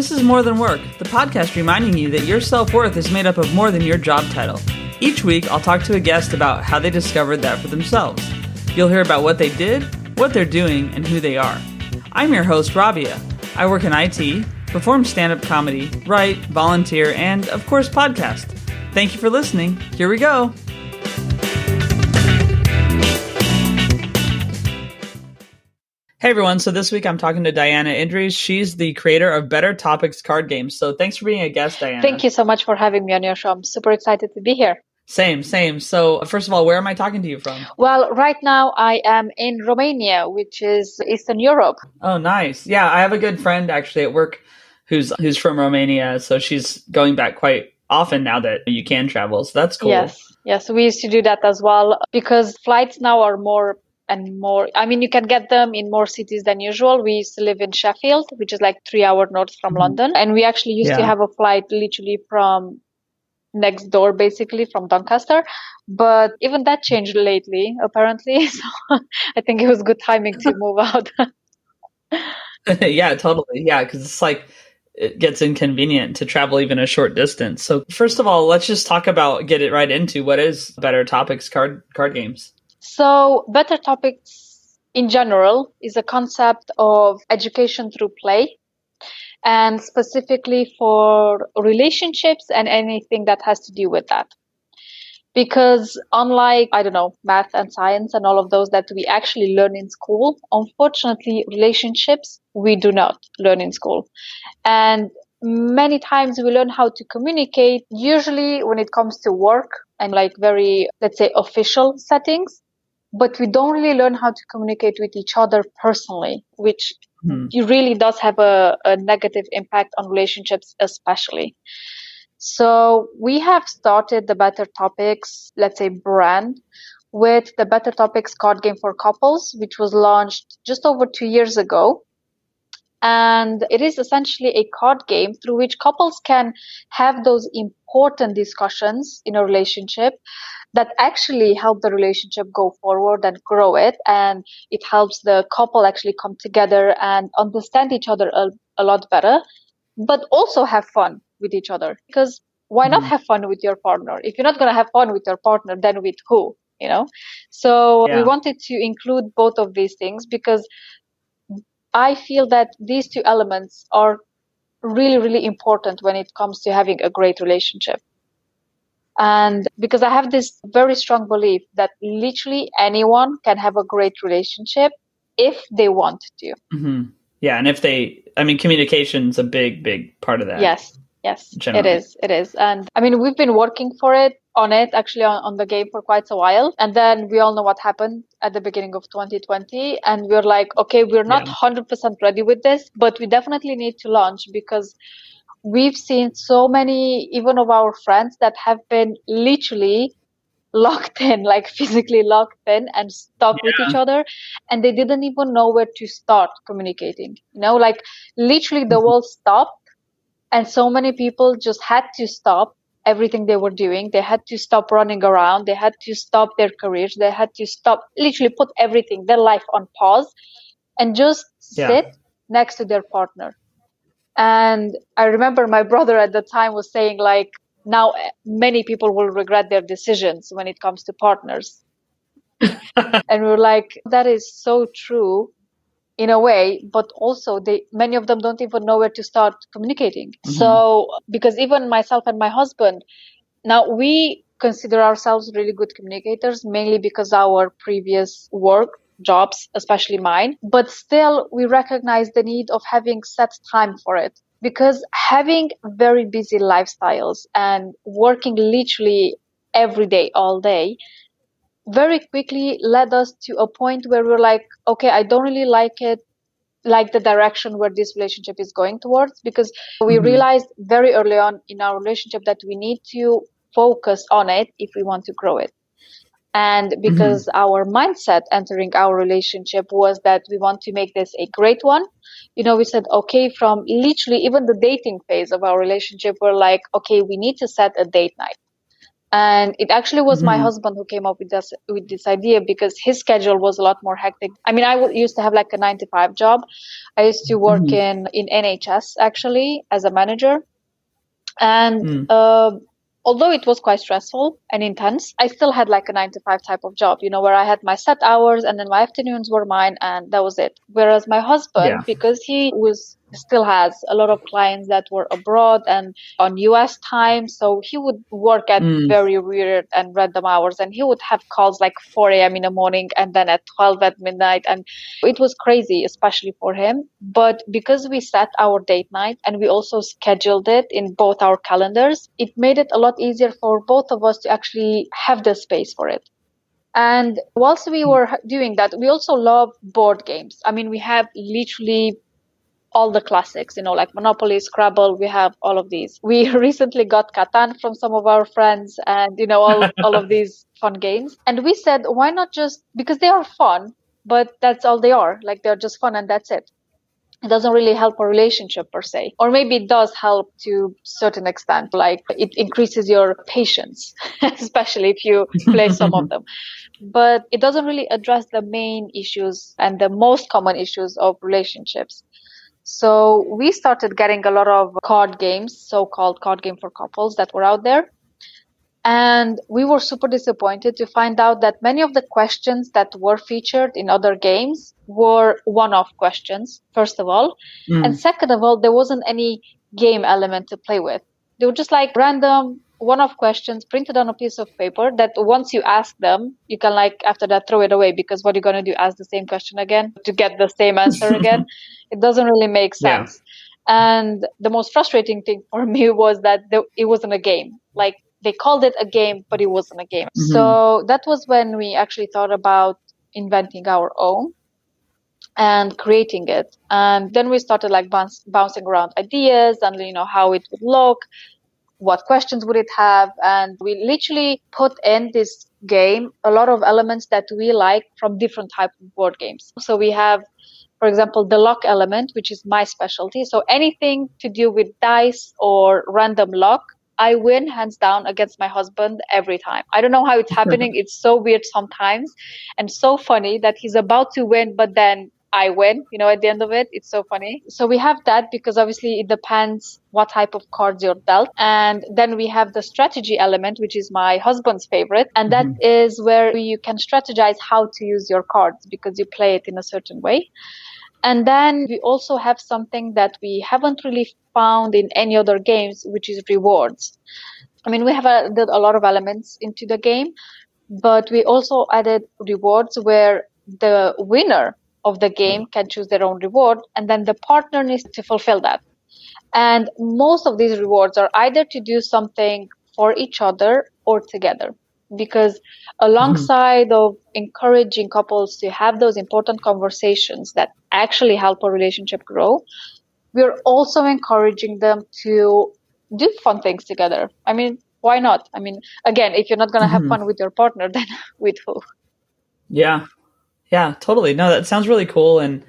This is More Than Work, the podcast reminding you that your self worth is made up of more than your job title. Each week, I'll talk to a guest about how they discovered that for themselves. You'll hear about what they did, what they're doing, and who they are. I'm your host, Rabia. I work in IT, perform stand up comedy, write, volunteer, and, of course, podcast. Thank you for listening. Here we go. Hey everyone, so this week I'm talking to Diana Indries. She's the creator of Better Topics card games. So thanks for being a guest, Diana. Thank you so much for having me on your show. I'm super excited to be here. Same, same. So first of all, where am I talking to you from? Well, right now I am in Romania, which is Eastern Europe. Oh, nice. Yeah, I have a good friend actually at work who's who's from Romania, so she's going back quite often now that you can travel. So that's cool. Yes. Yes, we used to do that as well because flights now are more and more. I mean, you can get them in more cities than usual. We used to live in Sheffield, which is like three hour north from mm-hmm. London, and we actually used yeah. to have a flight literally from next door, basically from Doncaster. But even that changed lately, apparently. So I think it was good timing to move out. yeah, totally. Yeah, because it's like it gets inconvenient to travel even a short distance. So first of all, let's just talk about get it right into what is Better Topics card card games. So, better topics in general is a concept of education through play and specifically for relationships and anything that has to do with that. Because unlike, I don't know, math and science and all of those that we actually learn in school, unfortunately, relationships we do not learn in school. And many times we learn how to communicate, usually when it comes to work and like very, let's say, official settings but we don't really learn how to communicate with each other personally, which mm. really does have a, a negative impact on relationships, especially. So we have started the Better Topics, let's say brand with the Better Topics card game for couples, which was launched just over two years ago. And it is essentially a card game through which couples can have those important discussions in a relationship that actually help the relationship go forward and grow it. And it helps the couple actually come together and understand each other a, a lot better, but also have fun with each other. Because why not mm. have fun with your partner? If you're not going to have fun with your partner, then with who? You know? So yeah. we wanted to include both of these things because I feel that these two elements are really, really important when it comes to having a great relationship. And because I have this very strong belief that literally anyone can have a great relationship if they want to. Mm-hmm. Yeah. And if they, I mean, communication's a big, big part of that. Yes. Yes. Generally. It is. It is. And I mean, we've been working for it on it actually on, on the game for quite a while. And then we all know what happened at the beginning of 2020. And we're like, okay, we're not yeah. 100% ready with this, but we definitely need to launch because we've seen so many, even of our friends that have been literally locked in, like physically locked in and stuck yeah. with each other. And they didn't even know where to start communicating. You know, like literally the mm-hmm. world stopped and so many people just had to stop everything they were doing. They had to stop running around. They had to stop their careers. They had to stop, literally put everything, their life on pause and just yeah. sit next to their partner and I remember my brother at the time was saying, like, now eh, many people will regret their decisions when it comes to partners. and we are like, that is so true in a way, but also they many of them don't even know where to start communicating. Mm-hmm. So because even myself and my husband, now we consider ourselves really good communicators, mainly because our previous work jobs, especially mine. But still, we recognize the need of having set time for it because having very busy lifestyles and working literally every day, all day, very quickly led us to a point where we're like, okay, I don't really like it like the direction where this relationship is going towards because we mm-hmm. realized very early on in our relationship that we need to focus on it if we want to grow it. And because mm-hmm. our mindset entering our relationship was that we want to make this a great one, you know, we said, okay, from literally even the dating phase of our relationship, we're like, okay, we need to set a date night. And it actually was mm-hmm. my husband who came up with this with this idea because his schedule was a lot more hectic i mean I w- used to have like a 9 to 5 job i used to work mm-hmm. in in nhs actually as a manager and mm. uh, although it was quite stressful and intense, I still had like a nine to five type of job, you know, where I had my set hours and then my afternoons were mine and that was it. Whereas my husband, yeah. because he was still has a lot of clients that were abroad and on US time. So he would work at mm. very weird and random hours and he would have calls like 4 a.m. in the morning and then at 12 at midnight. And it was crazy, especially for him. But because we set our date night and we also scheduled it in both our calendars, it made it a lot easier for both of us to actually have the space for it. And whilst we were doing that, we also love board games. I mean, we have literally all the classics, you know, like Monopoly, Scrabble. We have all of these. We recently got Catan from some of our friends and, you know, all, all of these fun games. And we said, why not just, because they are fun, but that's all they are. Like they're just fun and that's it. It doesn't really help a relationship per se. Or maybe it does help to certain extent, like it increases your patience, especially if you play some of them. But it doesn't really address the main issues and the most common issues of relationships. So we started getting a lot of card games, so-called card game for couples that were out there. And we were super disappointed to find out that many of the questions that were featured in other games were one-off questions, first of all. Mm. And second of all, there wasn't any game element to play with. They were just like random one-off questions printed on a piece of paper that once you ask them, you can like after that throw it away because what are you going to do? Ask the same question again to get the same answer again? it doesn't really make sense. Yeah. And the most frustrating thing for me was that it wasn't a game. Like they called it a game, but it wasn't a game. Mm-hmm. So that was when we actually thought about inventing our own and creating it. And then we started like bounce, bouncing around ideas and, you know, how it would look what questions would it have and we literally put in this game a lot of elements that we like from different type of board games so we have for example the luck element which is my specialty so anything to do with dice or random luck I win hands down against my husband every time. I don't know how it's happening. it's so weird sometimes and so funny that he's about to win, but then I win, you know, at the end of it. It's so funny. So we have that because obviously it depends what type of cards you're dealt. And then we have the strategy element, which is my husband's favorite. And that mm-hmm. is where you can strategize how to use your cards because you play it in a certain way. And then we also have something that we haven't really found in any other games, which is rewards. I mean, we have added a lot of elements into the game, but we also added rewards where the winner of the game can choose their own reward and then the partner needs to fulfill that. And most of these rewards are either to do something for each other or together because alongside mm-hmm. of encouraging couples to have those important conversations that actually help a relationship grow we're also encouraging them to do fun things together. I mean why not? I mean again if you're not going to mm-hmm. have fun with your partner then with who? Yeah yeah, totally. No, that sounds really cool. And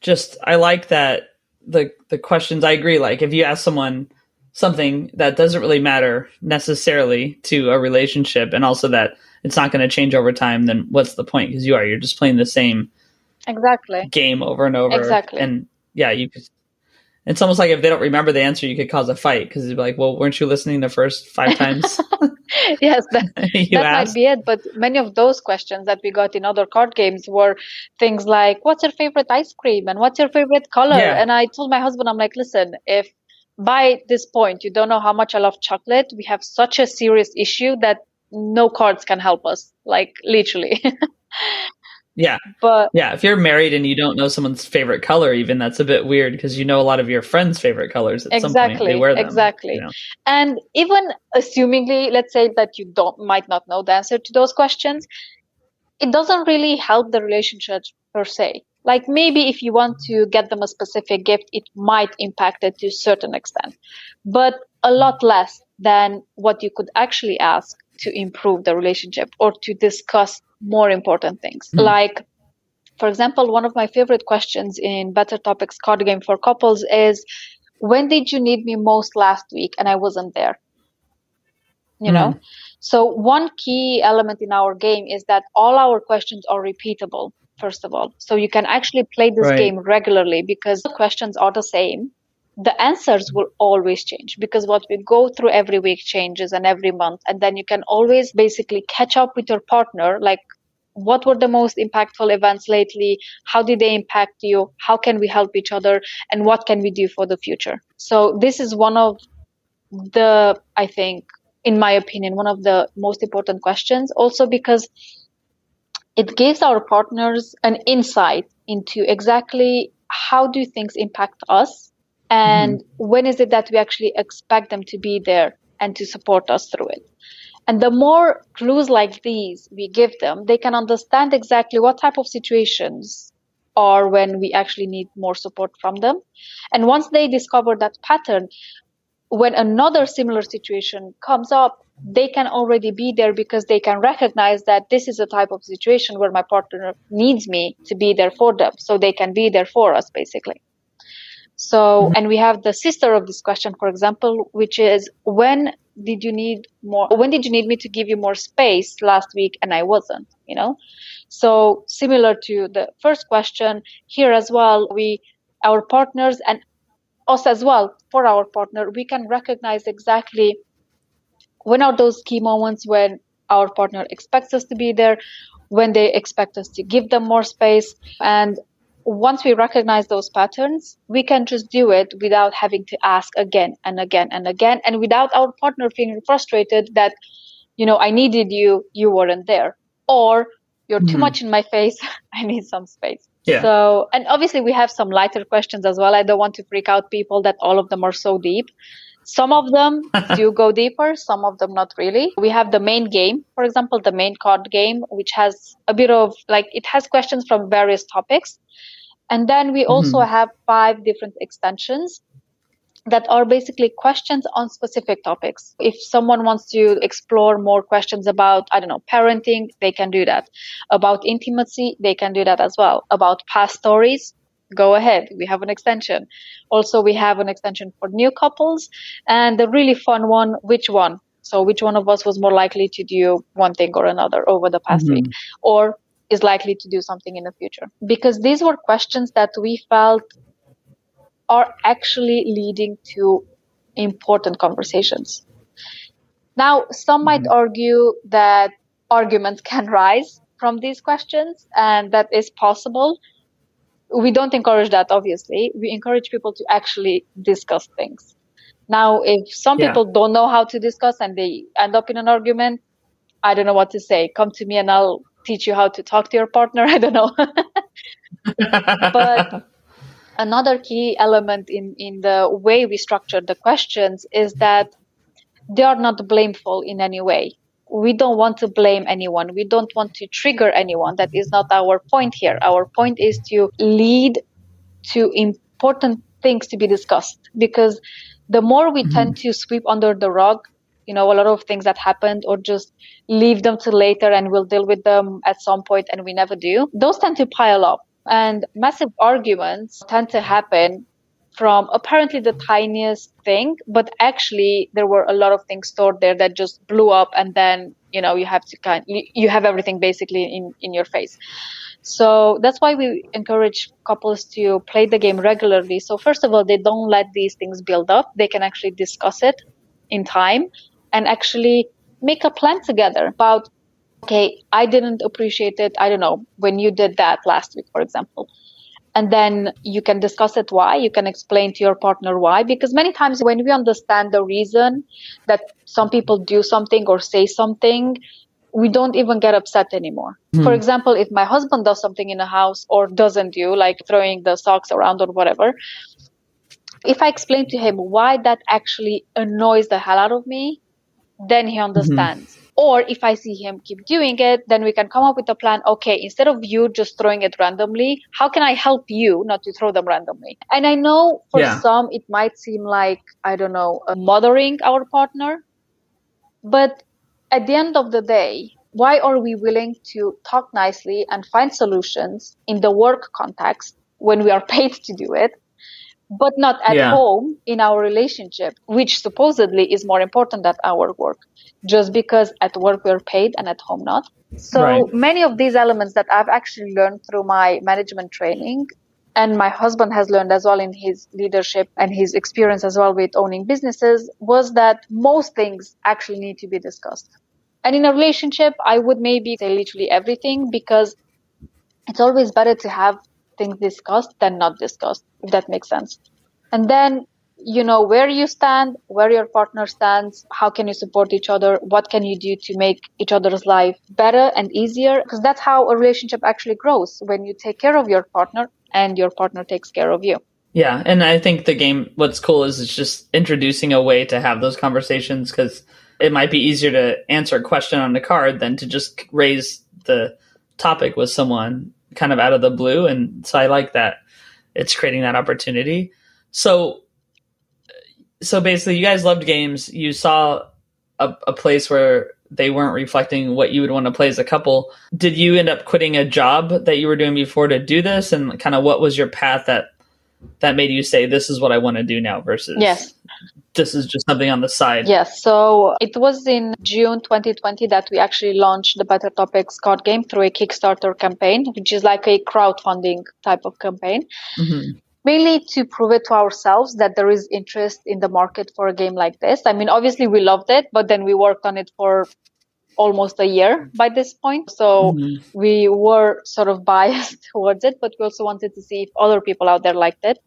just, I like that the, the questions I agree. Like if you ask someone something that doesn't really matter necessarily to a relationship and also that it's not going to change over time, then what's the point? Because you are, you're just playing the same exactly game over and over. Exactly. And yeah, you could, it's almost like if they don't remember the answer, you could cause a fight because you'd be like, well, weren't you listening the first five times? yes, that, that might be it. But many of those questions that we got in other card games were things like, what's your favorite ice cream? And what's your favorite color? Yeah. And I told my husband, I'm like, listen, if by this point you don't know how much I love chocolate, we have such a serious issue that no cards can help us, like literally. Yeah. But yeah, if you're married and you don't know someone's favorite color, even that's a bit weird because you know a lot of your friends' favorite colors. At exactly. Some point, they wear them, exactly. You know? And even assumingly, let's say that you don't might not know the answer to those questions, it doesn't really help the relationship per se. Like maybe if you want to get them a specific gift, it might impact it to a certain extent, but a lot less than what you could actually ask to improve the relationship or to discuss more important things. Mm. Like, for example, one of my favorite questions in Better Topics card game for couples is when did you need me most last week and I wasn't there? You mm. know? So one key element in our game is that all our questions are repeatable, first of all. So you can actually play this right. game regularly because the questions are the same. The answers will always change because what we go through every week changes and every month. And then you can always basically catch up with your partner, like what were the most impactful events lately? How did they impact you? How can we help each other? And what can we do for the future? So this is one of the i think in my opinion one of the most important questions. Also because it gives our partners an insight into exactly how do things impact us and mm. when is it that we actually expect them to be there and to support us through it and the more clues like these we give them, they can understand exactly what type of situations are when we actually need more support from them. And once they discover that pattern, when another similar situation comes up, they can already be there because they can recognize that this is a type of situation where my partner needs me to be there for them. So they can be there for us, basically. So, mm-hmm. and we have the sister of this question, for example, which is when did you need more when did you need me to give you more space last week and i wasn't you know so similar to the first question here as well we our partners and us as well for our partner we can recognize exactly when are those key moments when our partner expects us to be there when they expect us to give them more space and once we recognize those patterns, we can just do it without having to ask again and again and again, and without our partner feeling frustrated that, you know, I needed you, you weren't there, or you're mm-hmm. too much in my face, I need some space. Yeah. So, and obviously we have some lighter questions as well. I don't want to freak out people that all of them are so deep. Some of them do go deeper, some of them not really. We have the main game, for example, the main card game, which has a bit of like, it has questions from various topics. And then we also mm-hmm. have five different extensions that are basically questions on specific topics. If someone wants to explore more questions about, I don't know, parenting, they can do that. About intimacy, they can do that as well. About past stories, go ahead. We have an extension. Also, we have an extension for new couples and the really fun one, which one? So which one of us was more likely to do one thing or another over the past mm-hmm. week? Or is likely to do something in the future? Because these were questions that we felt are actually leading to important conversations. Now, some might mm-hmm. argue that arguments can rise from these questions, and that is possible. We don't encourage that, obviously. We encourage people to actually discuss things. Now, if some yeah. people don't know how to discuss and they end up in an argument, I don't know what to say. Come to me and I'll teach you how to talk to your partner. I don't know. but another key element in, in the way we structure the questions is that they are not blameful in any way. We don't want to blame anyone. We don't want to trigger anyone. That is not our point here. Our point is to lead to important things to be discussed because the more we mm-hmm. tend to sweep under the rug you know a lot of things that happened or just leave them till later and we'll deal with them at some point and we never do those tend to pile up and massive arguments tend to happen from apparently the tiniest thing but actually there were a lot of things stored there that just blew up and then you know you have to kind you, have everything basically in in your face. So that's why we encourage couples to play the game regularly. So first of all they don't let these things build up. They can actually discuss it in time and actually make a plan together about okay i didn't appreciate it. I don't know when you did that last week for example and then you can discuss it why you can explain to your partner why because many times when we understand the reason that some people do something or say something we don't even get upset anymore. Hmm. For example, if my husband does something in the house or doesn't do, like throwing the socks around or whatever, if I explain to him why that actually annoys the hell out of me, then he understands. Mm-hmm. Or if I see him keep doing it, then we can come up with a plan. Okay, instead of you just throwing it randomly, how can I help you not to throw them randomly? And I know for yeah. some it might seem like, I don't know, mothering our partner. But at the end of the day, why are we willing to talk nicely and find solutions in the work context when we are paid to do it but not at yeah. home in our relationship, which supposedly is more important than our work, just because at work we're paid and at home not. So right. many of these elements that I've actually learned through my management training and my husband has learned as well in his leadership and his experience as well with owning businesses was that most things actually need to be discussed. And in a relationship, I would maybe say literally everything because it's always better to have things discussed than not discussed, if that makes sense. And then, you know, where you stand, where your partner stands, how can you support each other, what can you do to make each other's life better and easier? Because that's how a relationship actually grows when you take care of your partner and your partner takes care of you. Yeah, and I think the game what's cool is it's just introducing a way to have those conversations cuz it might be easier to answer a question on the card than to just raise the topic with someone kind of out of the blue and so I like that it's creating that opportunity. So so basically you guys loved games, you saw a, a place where they weren't reflecting what you would want to play as a couple. Did you end up quitting a job that you were doing before to do this and kind of what was your path that that made you say this is what I want to do now versus Yes. This is just something on the side. Yes. So it was in June 2020 that we actually launched the Better Topics card game through a Kickstarter campaign, which is like a crowdfunding type of campaign. Mm-hmm mainly to prove it to ourselves that there is interest in the market for a game like this. I mean, obviously we loved it, but then we worked on it for almost a year by this point. So mm-hmm. we were sort of biased towards it, but we also wanted to see if other people out there liked it.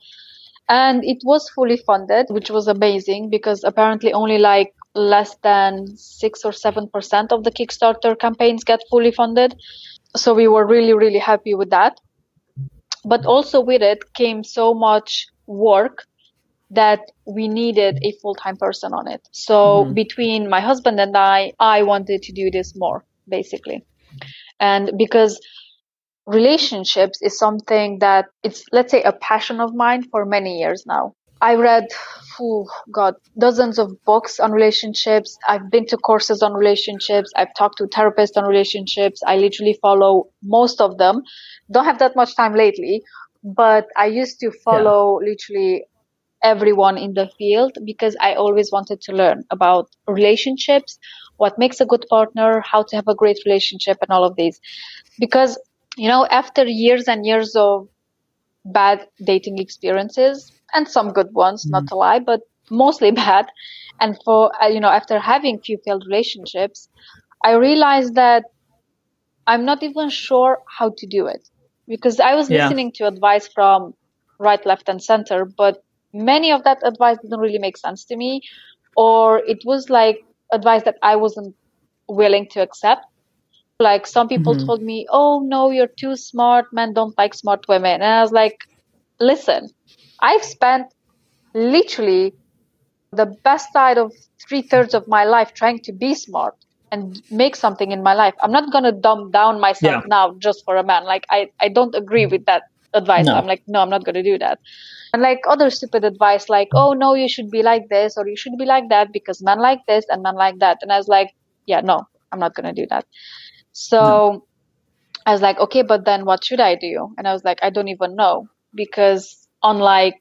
And it was fully funded, which was amazing because apparently only like less than six or seven percent of the Kickstarter campaigns get fully funded. So we were really, really happy with that but also with it came so much work that we needed a full-time person on it. So mm-hmm. between my husband and I, I wanted to do this more basically. And because relationships is something that it's let's say a passion of mine for many years now. I read oh god dozens of books on relationships. I've been to courses on relationships. I've talked to therapists on relationships. I literally follow most of them don't have that much time lately, but I used to follow yeah. literally everyone in the field because I always wanted to learn about relationships, what makes a good partner, how to have a great relationship, and all of these. Because, you know, after years and years of bad dating experiences, and some good ones, mm-hmm. not to lie, but mostly bad, and for, uh, you know, after having few failed relationships, I realized that I'm not even sure how to do it because I was yeah. listening to advice from right, left, and center, but many of that advice didn't really make sense to me, or it was like advice that I wasn't willing to accept. Like some people mm-hmm. told me, "Oh no, you're too smart. Men don't like smart women," and I was like, "Listen, I've spent literally the best side of three thirds of my life trying to be smart and make something in my life. I'm not going to dumb down myself yeah. now just for a man. Like I, I don't agree with that advice. No. I'm like, no, I'm not going to do that. And like other stupid advice, like, oh no, you should be like this or you should be like that because men like this and men like that. And I was like, yeah, no, I'm not going to do that. So. I was like, okay, but then what should I do? And I was like, I don't even know because unlike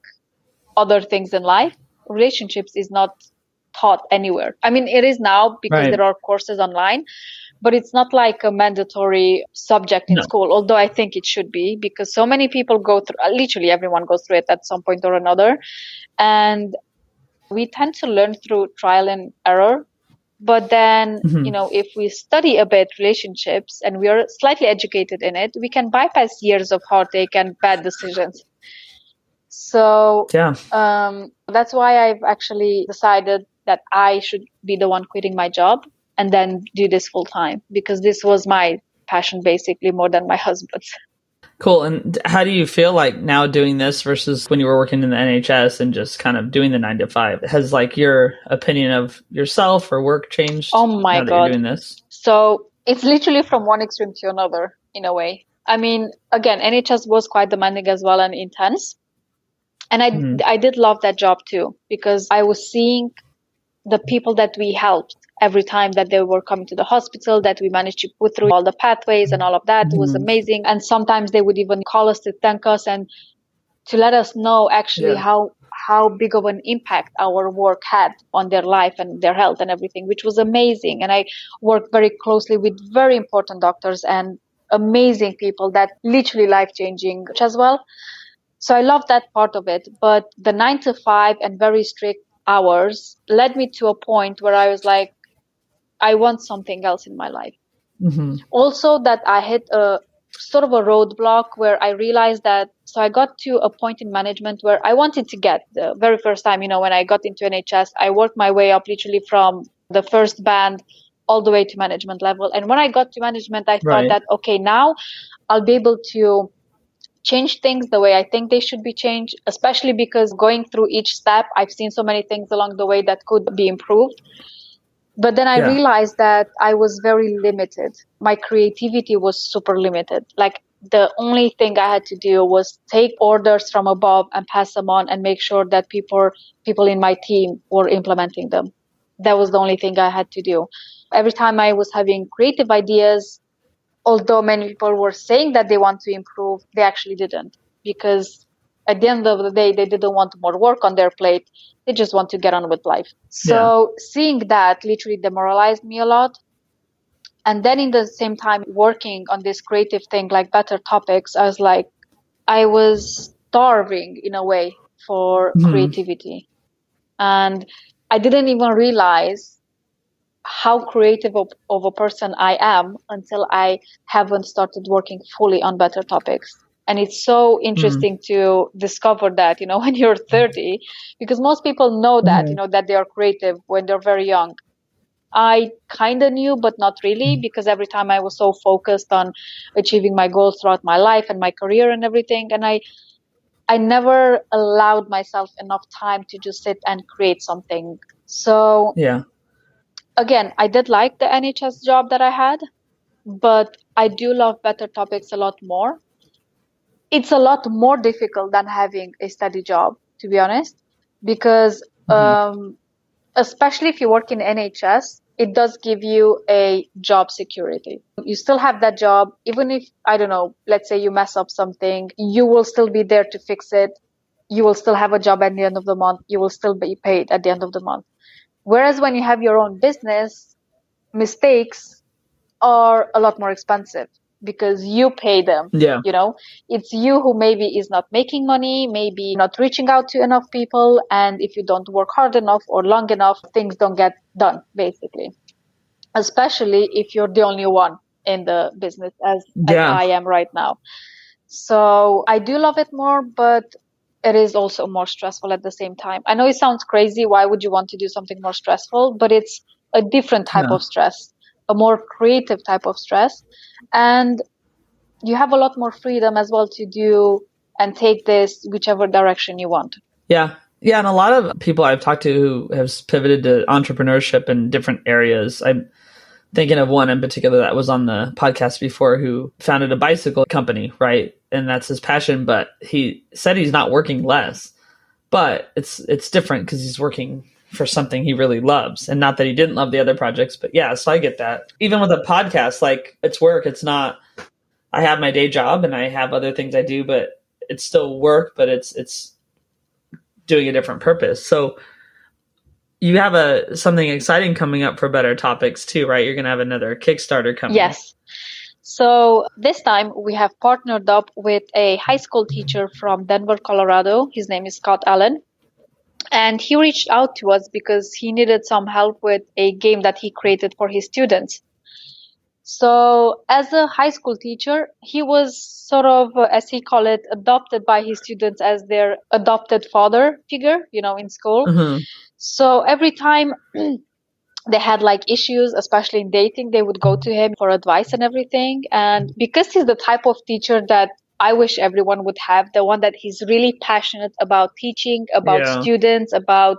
other things in life, relationships is not taught anywhere. I mean, it is now because right. there are courses online, but it's not like a mandatory subject in no. school, although I think it should be because so many people go through, literally everyone goes through it at some point or another. And we tend to learn through trial and error. But then, mm-hmm. you know, if we study a bit relationships and we are slightly educated in it, we can bypass years of heartache and bad decisions. So yeah. um, that's why I've actually decided that I should be the one quitting my job and then do this full time because this was my passion basically more than my husband's. Cool. And how do you feel like now doing this versus when you were working in the NHS and just kind of doing the nine to five? Has like your opinion of yourself or work changed? Oh my god! doing this, so it's literally from one extreme to another in a way. I mean, again, NHS was quite demanding as well and intense, and I mm-hmm. I did love that job too because I was seeing the people that we helped every time that they were coming to the hospital that we managed to put through all the pathways and all of that mm-hmm. was amazing and sometimes they would even call us to thank us and to let us know actually yeah. how how big of an impact our work had on their life and their health and everything, which was amazing. And I worked very closely with very important doctors and amazing people that literally life changing as well. So I love that part of it. But the nine to five and very strict hours led me to a point where I was like, I want something else in my life. Mm-hmm. Also, that I hit a sort of a roadblock where I realized that. So I got to a point in management where I wanted to get the very first time, you know, when I got into NHS, I worked my way up literally from the first band all the way to management level. And when I got to management, I thought right. that, okay, now I'll be able to change things the way I think they should be changed, especially because going through each step, I've seen so many things along the way that could be improved. But then I yeah. realized that I was very limited. My creativity was super limited. Like the only thing I had to do was take orders from above and pass them on and make sure that people people in my team were implementing them. That was the only thing I had to do. Every time I was having creative ideas, although many people were saying that they want to improve, they actually didn't because at the end of the day, they didn't want more work on their plate. They just want to get on with life. So yeah. seeing that literally demoralized me a lot. And then in the same time, working on this creative thing like better topics, I was like, I was starving in a way for mm. creativity. And I didn't even realize how creative of, of a person I am until I haven't started working fully on better topics and it's so interesting mm. to discover that you know when you're 30 because most people know that mm. you know that they are creative when they're very young i kind of knew but not really mm. because every time i was so focused on achieving my goals throughout my life and my career and everything and i i never allowed myself enough time to just sit and create something so yeah again i did like the nhs job that i had but i do love better topics a lot more it's a lot more difficult than having a steady job, to be honest, because mm-hmm. um, especially if you work in NHS, it does give you a job security. You still have that job, even if, I don't know, let's say you mess up something, you will still be there to fix it. You will still have a job at the end of the month. You will still be paid at the end of the month. Whereas when you have your own business, mistakes are a lot more expensive because you pay them. Yeah. You know, it's you who maybe is not making money, maybe not reaching out to enough people. And if you don't work hard enough or long enough, things don't get done, basically. Especially if you're the only one in the business as, yeah. as I am right now. So I do love it more, but it is also more stressful at the same time. I know it sounds crazy. Why would you want to do something more stressful? But it's a different type of stress a more creative type of stress. And you have a lot more freedom as well to do and take this whichever direction you want. Yeah. Yeah and a lot of people i've talked to who have pivoted to entrepreneurship in different areas. I'm thinking of one in particular that was on the podcast before who founded a bicycle company right? And that's his passion but he said he's not working less. But it's it's different because he's working for something he really loves and not that he didn't love the other projects but yeah so i get that. Even with a podcast like it's work it's not i have my day job and i have other things i do but it's still work but it's it's doing a different purpose. So you have a something exciting coming up for better topics too right? You're going to have another kickstarter coming. Yes. So this time we have partnered up with a high school teacher from denver colorado. His name is scott allen and he reached out to us because he needed some help with a game that he created for his students. So as a high school teacher, he was sort of, as he called it, adopted by his students as their adopted father figure, you know, in school. Mm-hmm. So every time they had like issues, especially in dating, they would go to him for advice and everything. And because he's the type of teacher that I wish everyone would have the one that he's really passionate about teaching, about yeah. students, about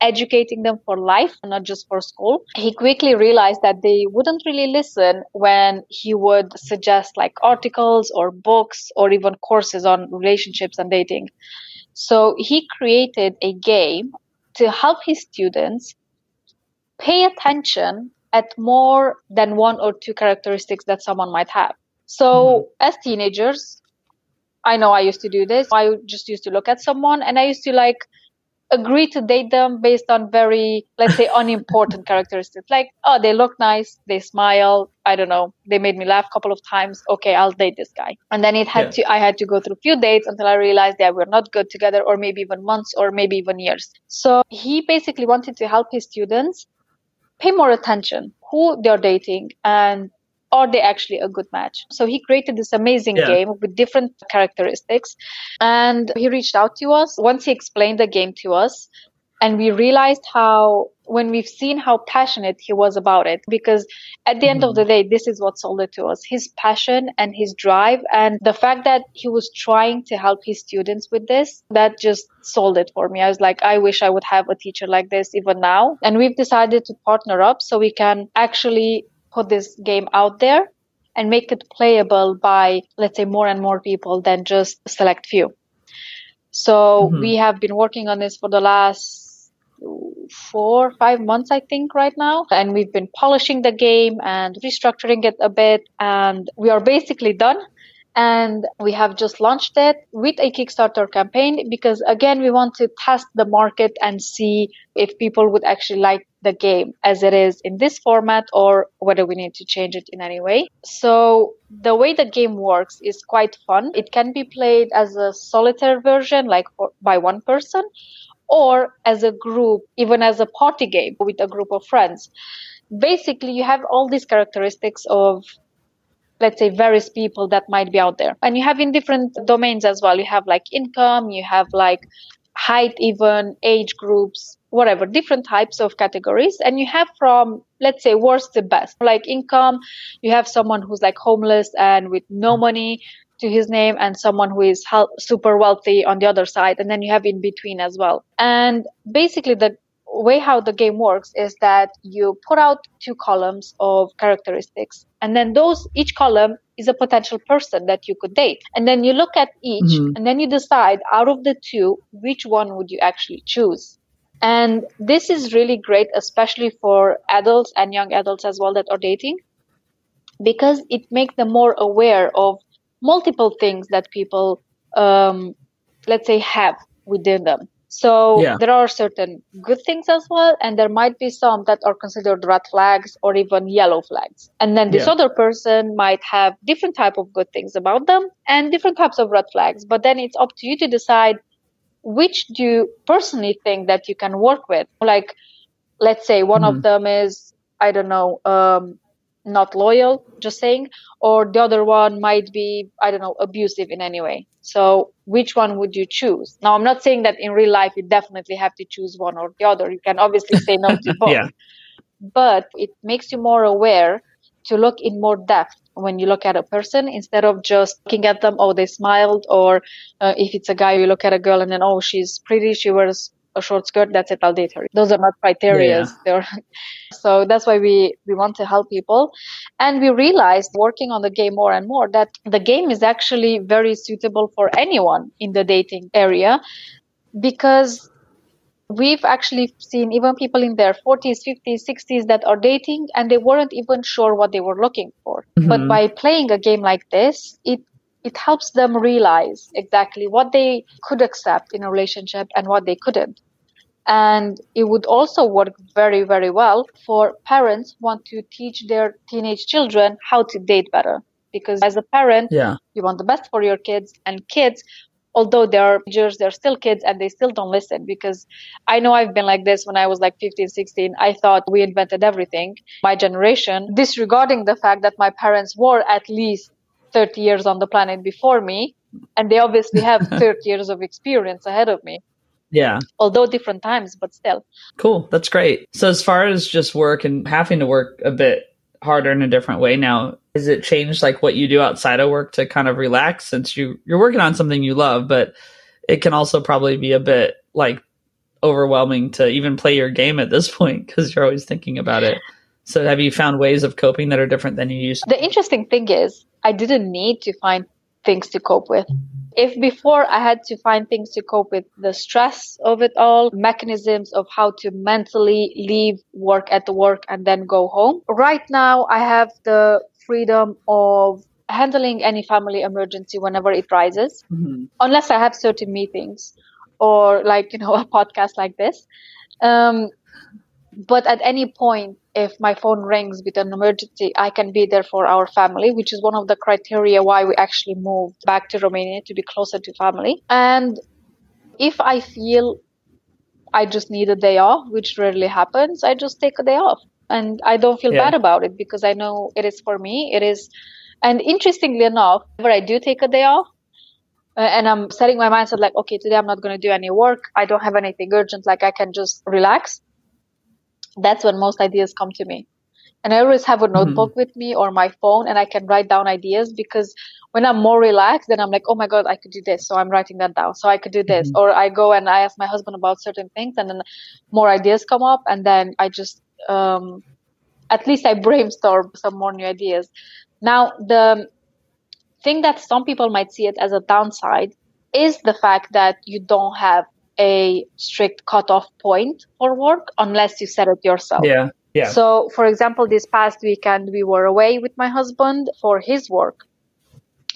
educating them for life, not just for school. He quickly realized that they wouldn't really listen when he would suggest like articles or books or even courses on relationships and dating. So he created a game to help his students pay attention at more than one or two characteristics that someone might have. So mm-hmm. as teenagers, I know I used to do this. I just used to look at someone and I used to like agree to date them based on very, let's say, unimportant characteristics. Like, oh, they look nice, they smile. I don't know, they made me laugh a couple of times. Okay, I'll date this guy. And then it had yeah. to, I had to go through a few dates until I realized that we're not good together, or maybe even months, or maybe even years. So he basically wanted to help his students pay more attention who they're dating and are they actually a good match? So he created this amazing yeah. game with different characteristics. And he reached out to us once he explained the game to us. And we realized how, when we've seen how passionate he was about it, because at the mm. end of the mm-hmm. day, this is what sold it to us his passion and his drive. And the fact that he was trying to help his students with this, that just sold it for me. I was like, I wish I would have a teacher like this even now. And we've decided to partner up so we can actually put this game out there and make it playable by, let's say, more and more people than just select few. So mm-hmm. we have been working on this for the last four, five months, I think, right now. And we've been polishing the game and restructuring it a bit. And we are basically done and we have just launched it with a Kickstarter campaign because again we want to test the market and see if people would actually like the game as it is in this format or whether we need to change it in any way. So the way the game works is quite fun. It can be played as a solitaire version like for, by one person or as a group, even as a party game with a group of friends. Basically, you have all these characteristics of let's say various people that might be out there. And you have in different domains as well. You have like income you have like height even age groups whatever different types of categories. And you have from let's say worst to best. Like income you have someone who's like homeless and with no mm-hmm. money to his name and someone who is super wealthy on the other side. And then you have in between as well. And basically the way how the game works is that you put out two columns of characteristics and then those each column is a potential person that you could date. And then you look at each mm-hmm. and then you decide out of the two which one would you actually choose. And this is really great especially for adults and young adults as well that are dating because it makes them more aware of multiple things that people um, let's say have within them so yeah. there are certain good things as well, and there might be some that are considered red flags or even yellow flags. And then this yeah. other person might have different type of good things about them and different types of red flags. But then it's up to you to decide which do you personally think that you can work with. Like, let's say one mm-hmm. of them is I don't know, um, not loyal, just saying, or the other one might be, I don't know, abusive in any way. So which one would you choose? Now, I'm not saying that in real life you definitely have to choose one or the other. You can obviously say no to both. yeah. But it makes you more aware to look in more depth when you look at a person instead of just looking at them, oh, they smiled, or uh, if it's a guy, you look at a girl and then, oh, she's pretty, she wears a short skirt, that's it, I'll date her. Those are not criteria. Yeah. so that's why we, we want to help people. And we realized working on the game more and more that the game is actually very suitable for anyone in the dating area because we've actually seen even people in their 40s 50s 60s that are dating and they weren't even sure what they were looking for mm-hmm. but by playing a game like this it it helps them realize exactly what they could accept in a relationship and what they couldn't. And it would also work very, very well for parents want to teach their teenage children how to date better. Because as a parent, yeah. you want the best for your kids and kids, although they're teenagers, they're still kids and they still don't listen because I know I've been like this when I was like 15, 16. I thought we invented everything. My generation, disregarding the fact that my parents were at least 30 years on the planet before me and they obviously have 30 years of experience ahead of me. Yeah. Although different times but still. Cool. That's great. So as far as just work and having to work a bit harder in a different way now has it changed like what you do outside of work to kind of relax since you you're working on something you love but it can also probably be a bit like overwhelming to even play your game at this point because you're always thinking about it so have you found ways of coping that are different than you used to? The interesting thing is I didn't need to find things to cope with. If before I had to find things to cope with the stress of it all, mechanisms of how to mentally leave work at the work and then go home. Right now I have the freedom of handling any family emergency whenever it rises, mm-hmm. unless I have certain meetings or like, you know, a podcast like this. Um, but at any point, if my phone rings with an emergency, I can be there for our family, which is one of the criteria why we actually moved back to Romania to be closer to family. And if I feel I just need a day off, which rarely happens, I just take a day off. And I don't feel yeah. bad about it because I know it is for me. It is. And interestingly enough, whenever I do take a day off, uh, and I'm setting my mindset like, okay, today I'm not going to do any work. I don't have anything urgent. Like I can just relax that's when most ideas come to me. And I always have a hmm. notebook mm-hmm. with me or my phone and I can write down ideas because when I'm more relaxed, then I'm like, oh my God, I could do this. So I'm writing that down. So I could do this. Mm-hmm. Or I go and I ask my husband about certain things and then more ideas come up and then I just, um, at least I brainstorm some more new ideas. Now, the thing that some people might see it as a downside is the fact that you don't have a strict cutoff point for work unless you set it yourself. Yeah. Yeah. So, for example, this past weekend we were away with my husband for his work.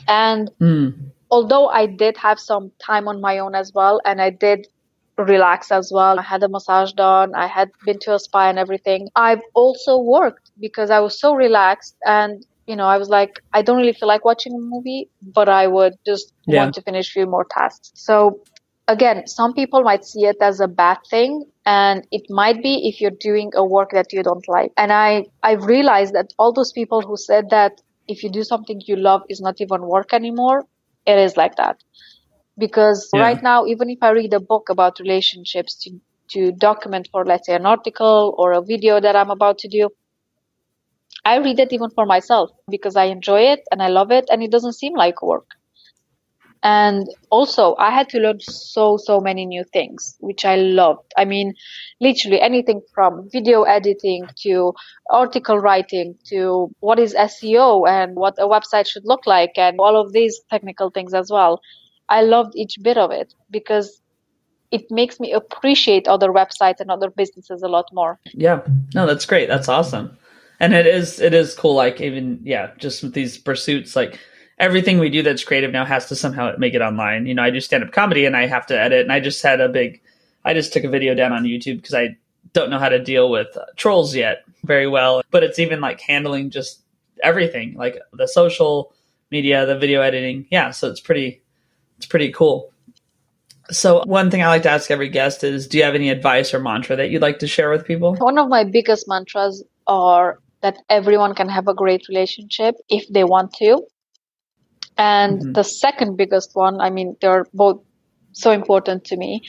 And mm. although I did have some time on my own as well, and I did relax as well, I had a massage done, I had been to a spa and everything, I've also worked because I was so relaxed and you know, I was like, I don't really feel like watching a movie, but I would just yeah. want to finish a few more tasks. So again, some people might see it as a bad thing and it might be if you're doing a work that you don't like. And I, I've realized that all those people who said that if you do something you love is not even work anymore, it is like that. Because yeah. right now, even if I read a book about relationships to, to document for, let's say, an article or a video that I'm about to do, I read it even for myself because I enjoy it and I love it and it doesn't seem like work and also i had to learn so so many new things which i loved. I mean literally anything from video editing to article writing to what is seo and what a website should look like and all of these technical things as well. I loved each bit of it because it makes me appreciate other websites and other businesses a lot more. Yeah. No that's great. That's awesome. And it is it is cool like even yeah just with these pursuits like everything we do that's creative now has to somehow make it online. You know, I do stand up comedy and I have to edit, and I just had a big, I just took a video down on YouTube because I don't know how to deal with uh, trolls yet very well. But it's even like handling just everything, like the social media, the video editing. Yeah, so it's pretty, it's pretty cool. So, one thing I like to ask every guest is Do you have any advice or mantra that you'd like to share with people? One of my biggest mantras are that everyone can have a great relationship if they want to. And mm-hmm. the second biggest one, I mean, they're both so important to me,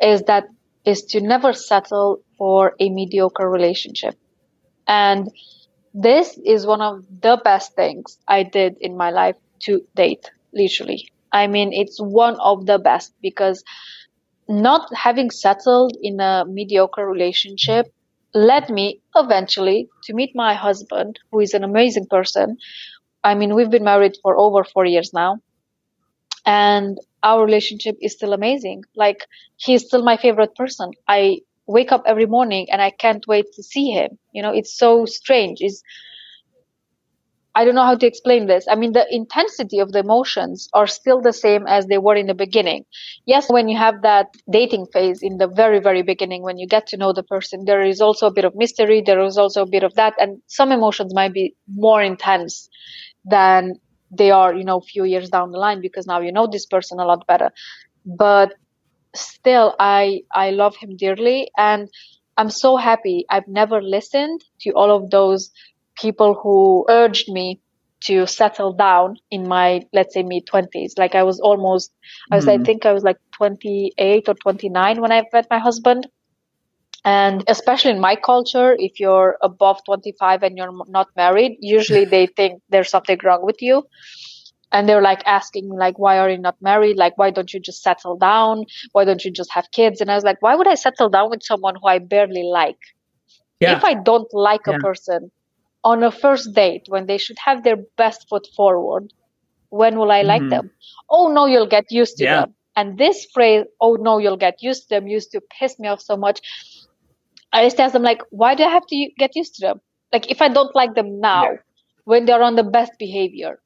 is that is to never settle for a mediocre relationship. And this is one of the best things I did in my life to date, literally. I mean, it's one of the best because not having settled in a mediocre relationship led me eventually to meet my husband, who is an amazing person, I mean, we've been married for over four years now, and our relationship is still amazing. Like, he's still my favorite person. I wake up every morning and I can't wait to see him. You know, it's so strange. It's, I don't know how to explain this. I mean, the intensity of the emotions are still the same as they were in the beginning. Yes, when you have that dating phase in the very, very beginning, when you get to know the person, there is also a bit of mystery. There is also a bit of that. And some emotions might be more intense than they are, you know, a few years down the line because now you know this person a lot better. But still, I I love him dearly, and I'm so happy. I've never listened to all of those people who urged me to settle down in my let's say mid 20s like i was almost i was i mm-hmm. think i was like 28 or 29 when i met my husband and especially in my culture, if you're above 25 and you're not married, usually they think there's something wrong with you. And they're like asking like, why are you not married? Like, why don't you just settle down? Why don't you just have kids? And I was like, why would I settle down with someone who I barely like? Yeah. If I don't like yeah. a person on a first date when they should have their best foot forward, when will I like mm-hmm. them? Oh no, you'll get used to yeah. them. And this phrase, oh no, you'll get used to them, used to piss me off so much I just ask them like, why do I have to get used to them? Like, if I don't like them now, yeah. when they're on the best behavior,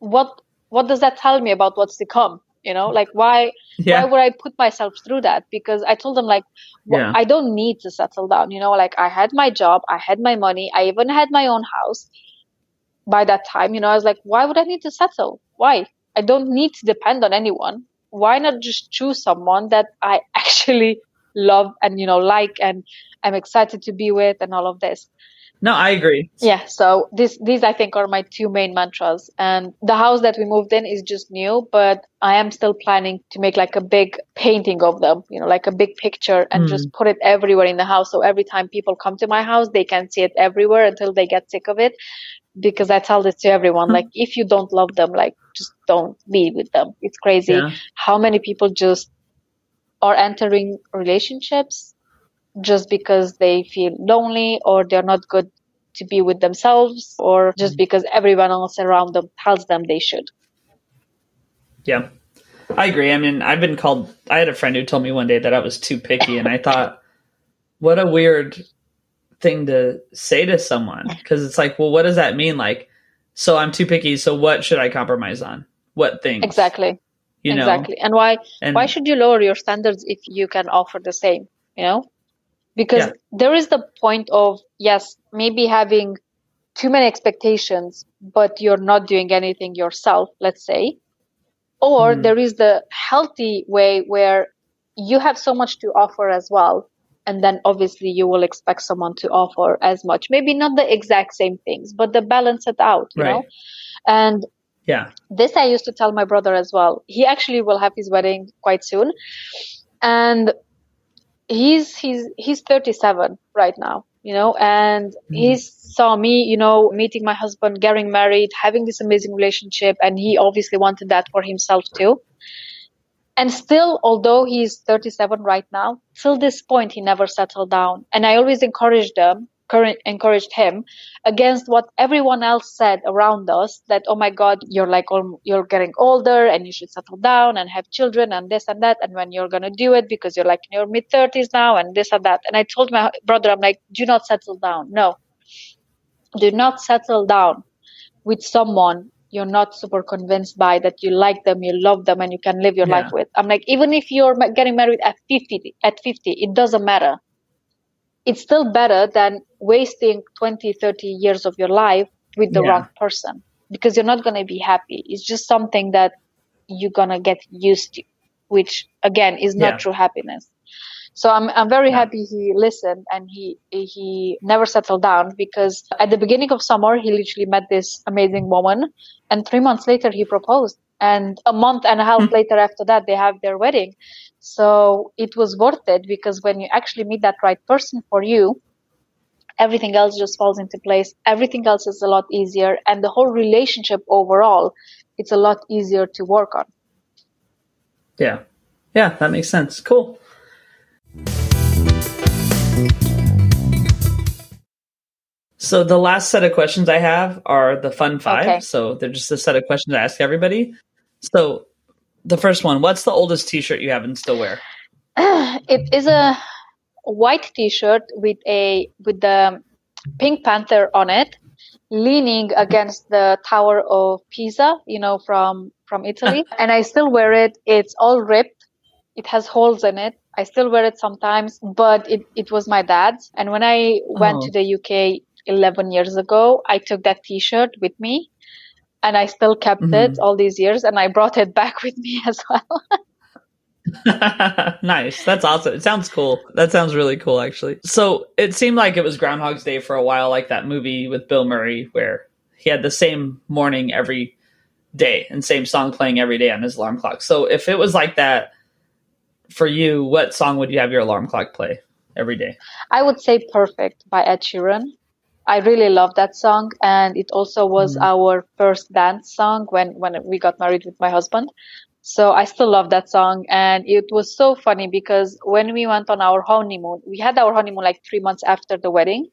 what what does that tell me about what's to come? You know, like why yeah. why would I put myself through that? Because I told them like well, yeah. I don't need to settle down. You know, like I had my job, I had my money, I even had my own house by that time. You know, I was like, why would I need to settle? Why? I don't need to depend on anyone. Why not just choose someone that I actually love and you know like and I'm excited to be with and all of this. No, I agree. Yeah, so this these I think are my two main mantras. And the house that we moved in is just new, but I am still planning to make like a big painting of them, you know, like a big picture and mm. just put it everywhere in the house. So every time people come to my house, they can see it everywhere until they get sick of it. Because I tell this to everyone, hmm. like if you don't love them, like just don't be with them. It's crazy yeah. how many people just are entering relationships just because they feel lonely or they're not good to be with themselves or just mm-hmm. because everyone else around them tells them they should. Yeah. I agree. I mean, I've been called I had a friend who told me one day that I was too picky and I thought what a weird thing to say to someone because it's like, well, what does that mean like so I'm too picky, so what should I compromise on? What things? Exactly. You know? Exactly. And why and, why should you lower your standards if you can offer the same, you know? because yeah. there is the point of yes maybe having too many expectations but you're not doing anything yourself let's say or mm. there is the healthy way where you have so much to offer as well and then obviously you will expect someone to offer as much maybe not the exact same things but the balance it out you right. know and yeah. This i used to tell my brother as well. He actually will have his wedding quite soon. And he's he's he's 37 right now you know and mm. he saw me you know meeting my husband getting married having this amazing relationship and he obviously wanted that for himself too. And still although he's 37 right now till this point he never settled down. And i always encouraged them encouraged him against what everyone else said around us that oh my god you're like you're getting older and you should settle down and have children and this and that and when you're going to do it because you're like in your mid 30s now and this and that. And i told my brother i'm like do not settle down. No. Do not settle down with someone you're not super convinced by that you like them you love them and you can live your yeah. life with. I'm like even if you're getting married at 50 at 50 it doesn't matter it's still better than wasting 20 30 years of your life with the yeah. wrong person because you're not going to be happy it's just something that you're going to get used to which again is not yeah. true happiness so I'm I'm very yeah. happy he listened and he he never settled down because at the beginning of summer he literally met this amazing woman and 3 months later he proposed and a month and a half hmm. later after that they have their wedding so it was worth it because when you actually meet that right person for you, everything else just falls into place. Everything else is a lot easier. And the whole relationship overall, it's a lot easier to work on. Yeah. Yeah, that makes sense. Cool. So the last set of questions I have are the fun five. Okay. So they're just a set of questions I ask everybody. So the first one. What's the oldest T-shirt you have and still wear? it is a white T-shirt with a with the Pink Panther on it, leaning against the Tower of Pisa. You know from from Italy, and I still wear it. It's all ripped. It has holes in it. I still wear it sometimes, but it, it was my dad's. And when I went oh. to the UK 11 years ago, I took that t-shirt with me and I still kept mm-hmm. it all these years and I brought it back with me as well. nice. That's awesome. It sounds cool. That sounds really cool, actually. So it seemed like it was Groundhog's Day for a while, like that movie with Bill Murray, where he had the same morning every day and same song playing every day on his alarm clock. So if it was like that for you, what song would you have your alarm clock play every day? I would say Perfect by Ed Sheeran. I really love that song, and it also was mm. our first dance song when when we got married with my husband. So I still love that song, and it was so funny because when we went on our honeymoon, we had our honeymoon like three months after the wedding,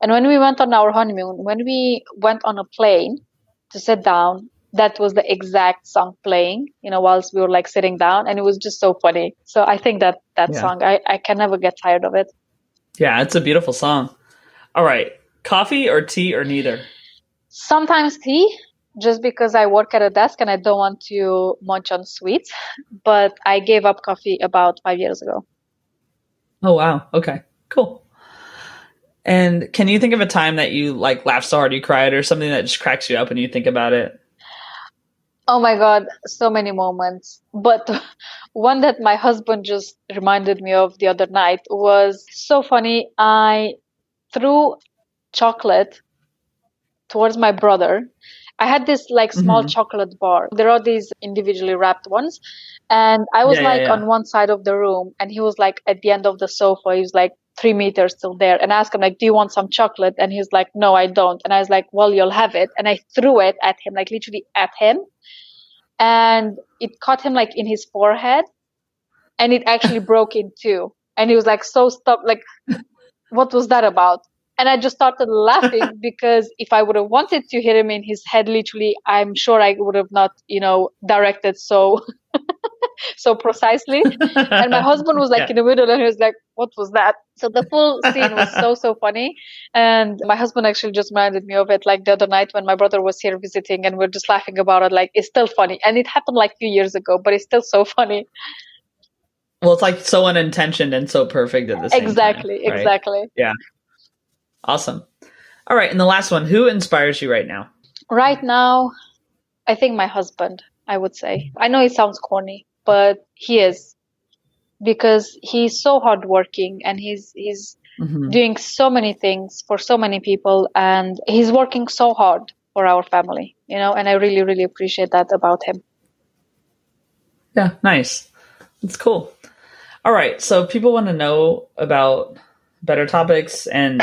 and when we went on our honeymoon, when we went on a plane to sit down, that was the exact song playing, you know, whilst we were like sitting down, and it was just so funny. So I think that that yeah. song, I I can never get tired of it. Yeah, it's a beautiful song. All right. Coffee or tea or neither? Sometimes tea, just because I work at a desk and I don't want to munch on sweets. But I gave up coffee about five years ago. Oh, wow. Okay, cool. And can you think of a time that you like laughed so hard you cried or something that just cracks you up when you think about it? Oh my God, so many moments. But one that my husband just reminded me of the other night was so funny. I threw chocolate towards my brother. I had this like small mm-hmm. chocolate bar. There are these individually wrapped ones. And I was yeah, like yeah, yeah. on one side of the room and he was like at the end of the sofa. He was like three meters still there and I asked him like, do you want some chocolate? And he's like, no, I don't. And I was like, well, you'll have it. And I threw it at him, like literally at him and it caught him like in his forehead and it actually broke in two and he was like so stuck like what was that about and i just started laughing because if i would have wanted to hit him in his head literally i'm sure i would have not you know directed so so precisely. and my husband was like yeah. in the middle and he was like, what was that? So the full scene was so, so funny. And my husband actually just reminded me of it like the other night when my brother was here visiting and we are just laughing about it. Like it's still funny. And it happened like a few years ago, but it's still so funny. Well, it's like so unintentioned and so perfect at the same exactly, time. Right? Exactly. Yeah. Awesome. All right. And the last one, who inspires you right now? Right now, I think my husband, I would say. I know it sounds corny, but he is because he's so hardworking and he's he's mm-hmm. doing so many things for so many people and he's working so hard for our family you know and i really really appreciate that about him yeah nice that's cool all right so people want to know about better topics and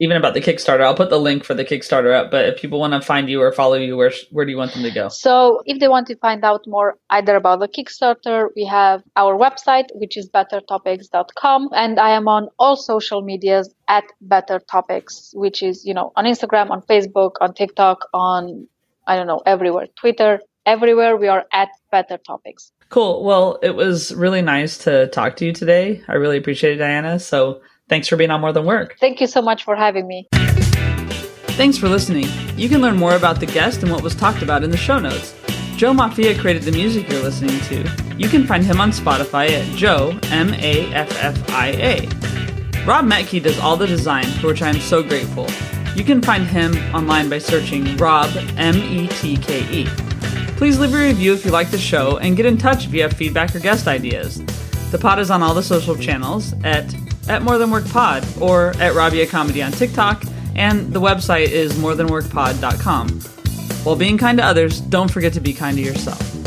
even about the Kickstarter. I'll put the link for the Kickstarter up, but if people want to find you or follow you, where where do you want them to go? So, if they want to find out more either about the Kickstarter, we have our website, which is bettertopics.com, and I am on all social medias at Better Topics, which is, you know, on Instagram, on Facebook, on TikTok, on I don't know, everywhere, Twitter, everywhere we are at Better Topics. Cool. Well, it was really nice to talk to you today. I really appreciate it, Diana. So Thanks for being on More Than Work. Thank you so much for having me. Thanks for listening. You can learn more about the guest and what was talked about in the show notes. Joe Maffia created the music you're listening to. You can find him on Spotify at Joe, M A F F I A. Rob Metke does all the design, for which I am so grateful. You can find him online by searching Rob, M E T K E. Please leave a review if you like the show and get in touch if you have feedback or guest ideas. The pod is on all the social channels at at More Than Work Pod or at Rabia Comedy on TikTok, and the website is morethanworkpod.com. While being kind to others, don't forget to be kind to yourself.